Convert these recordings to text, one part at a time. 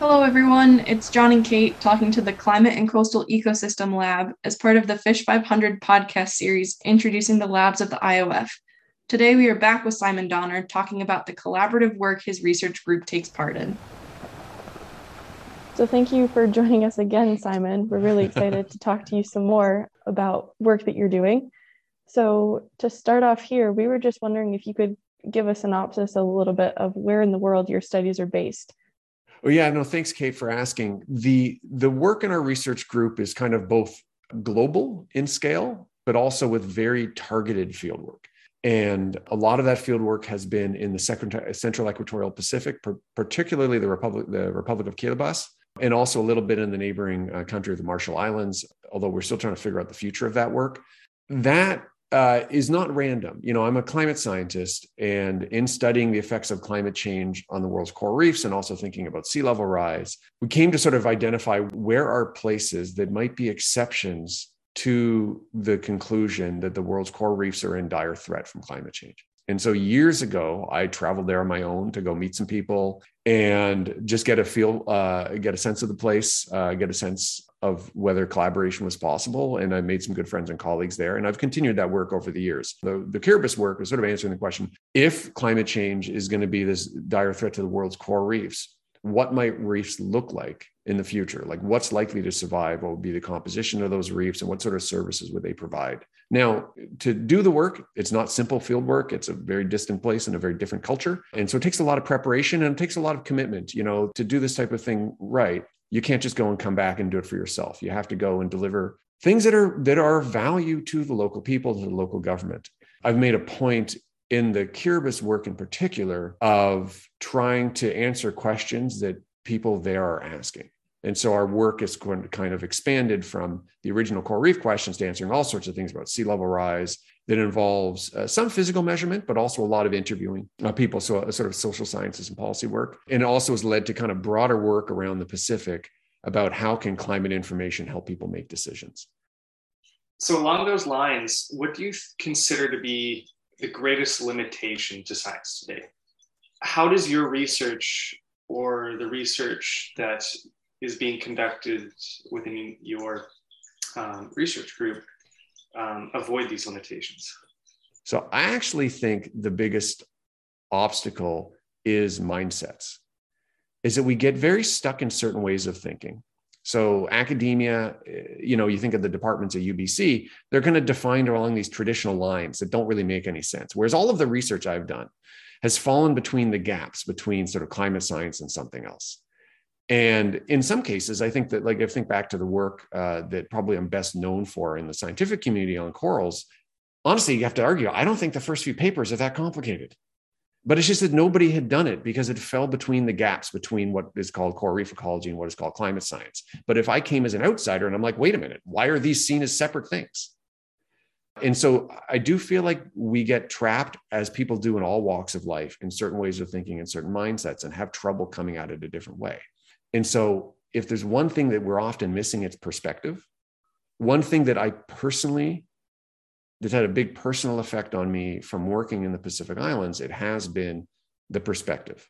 Hello, everyone. It's John and Kate talking to the Climate and Coastal Ecosystem Lab as part of the Fish 500 podcast series introducing the labs of the IOF. Today, we are back with Simon Donner talking about the collaborative work his research group takes part in. So, thank you for joining us again, Simon. We're really excited to talk to you some more about work that you're doing. So, to start off here, we were just wondering if you could give a synopsis a little bit of where in the world your studies are based. Oh yeah, no, thanks, Kate, for asking. The the work in our research group is kind of both global in scale, but also with very targeted field work. And a lot of that field work has been in the Central Equatorial Pacific, particularly the Republic, the Republic of Kiribati, and also a little bit in the neighboring uh, country of the Marshall Islands, although we're still trying to figure out the future of that work. That uh, is not random. You know, I'm a climate scientist, and in studying the effects of climate change on the world's coral reefs and also thinking about sea level rise, we came to sort of identify where are places that might be exceptions to the conclusion that the world's coral reefs are in dire threat from climate change. And so years ago, I traveled there on my own to go meet some people and just get a feel, uh, get a sense of the place, uh, get a sense of whether collaboration was possible. And I made some good friends and colleagues there. And I've continued that work over the years. The, the Kiribati work was sort of answering the question if climate change is going to be this dire threat to the world's coral reefs, what might reefs look like in the future? Like what's likely to survive? What would be the composition of those reefs and what sort of services would they provide? Now, to do the work, it's not simple field work. It's a very distant place and a very different culture. And so it takes a lot of preparation and it takes a lot of commitment, you know, to do this type of thing right. You can't just go and come back and do it for yourself. You have to go and deliver things that are that are value to the local people, to the local government. I've made a point in the Kiribati work in particular of trying to answer questions that people there are asking. And so our work is going to kind of expanded from the original coral reef questions to answering all sorts of things about sea level rise that involves uh, some physical measurement, but also a lot of interviewing uh, people. So a sort of social sciences and policy work. And it also has led to kind of broader work around the Pacific about how can climate information help people make decisions. So along those lines, what do you consider to be the greatest limitation to science today? How does your research or the research that is being conducted within your um, research group um, avoid these limitations? So I actually think the biggest obstacle is mindsets, is that we get very stuck in certain ways of thinking. So academia, eh, you know, you think of the departments at UBC, they're going to define along these traditional lines that don't really make any sense. Whereas all of the research I've done has fallen between the gaps between sort of climate science and something else. And in some cases, I think that, like, if I think back to the work uh, that probably I'm best known for in the scientific community on corals. Honestly, you have to argue. I don't think the first few papers are that complicated, but it's just that nobody had done it because it fell between the gaps between what is called coral reef ecology and what is called climate science. But if I came as an outsider and I'm like, wait a minute, why are these seen as separate things? And so I do feel like we get trapped, as people do in all walks of life, in certain ways of thinking and certain mindsets and have trouble coming at it a different way. And so, if there's one thing that we're often missing, it's perspective. One thing that I personally, that had a big personal effect on me from working in the Pacific Islands, it has been the perspective.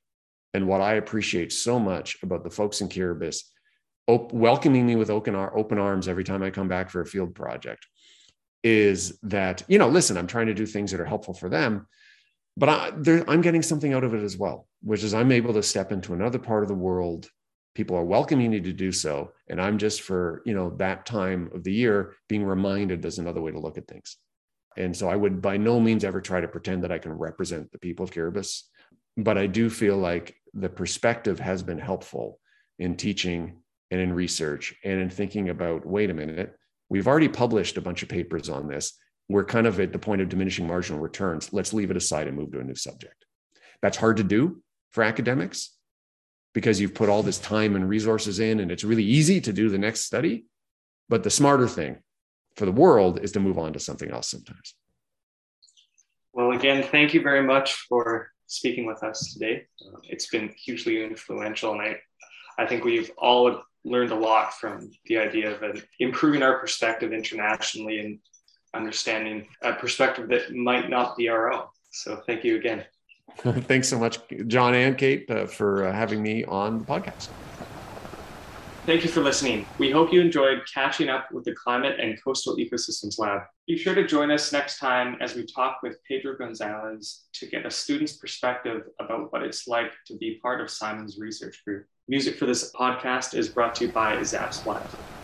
And what I appreciate so much about the folks in Kiribati op- welcoming me with open, open arms every time I come back for a field project is that, you know, listen, I'm trying to do things that are helpful for them, but I, I'm getting something out of it as well, which is I'm able to step into another part of the world people are welcoming me to do so and i'm just for you know that time of the year being reminded there's another way to look at things and so i would by no means ever try to pretend that i can represent the people of kiribati but i do feel like the perspective has been helpful in teaching and in research and in thinking about wait a minute we've already published a bunch of papers on this. We're kind of at the point of diminishing marginal returns. Let's leave it aside and move to a new subject. That's hard to do for academics because you've put all this time and resources in and it's really easy to do the next study. But the smarter thing for the world is to move on to something else sometimes. Well again thank you very much for speaking with us today. Uh, it's been hugely influential and i i think we've all learned a lot from the idea of improving our perspective internationally and understanding a perspective that might not be our own. So thank you again. Thanks so much, John and Kate, uh, for uh, having me on the podcast. Thank you for listening. We hope you enjoyed catching up with the Climate and Coastal Ecosystems Lab. Be sure to join us next time as we talk with Pedro Gonzalez to get a student's perspective about what it's like to be part of Simon's research group. Music for this podcast is brought to you by Zaps Live.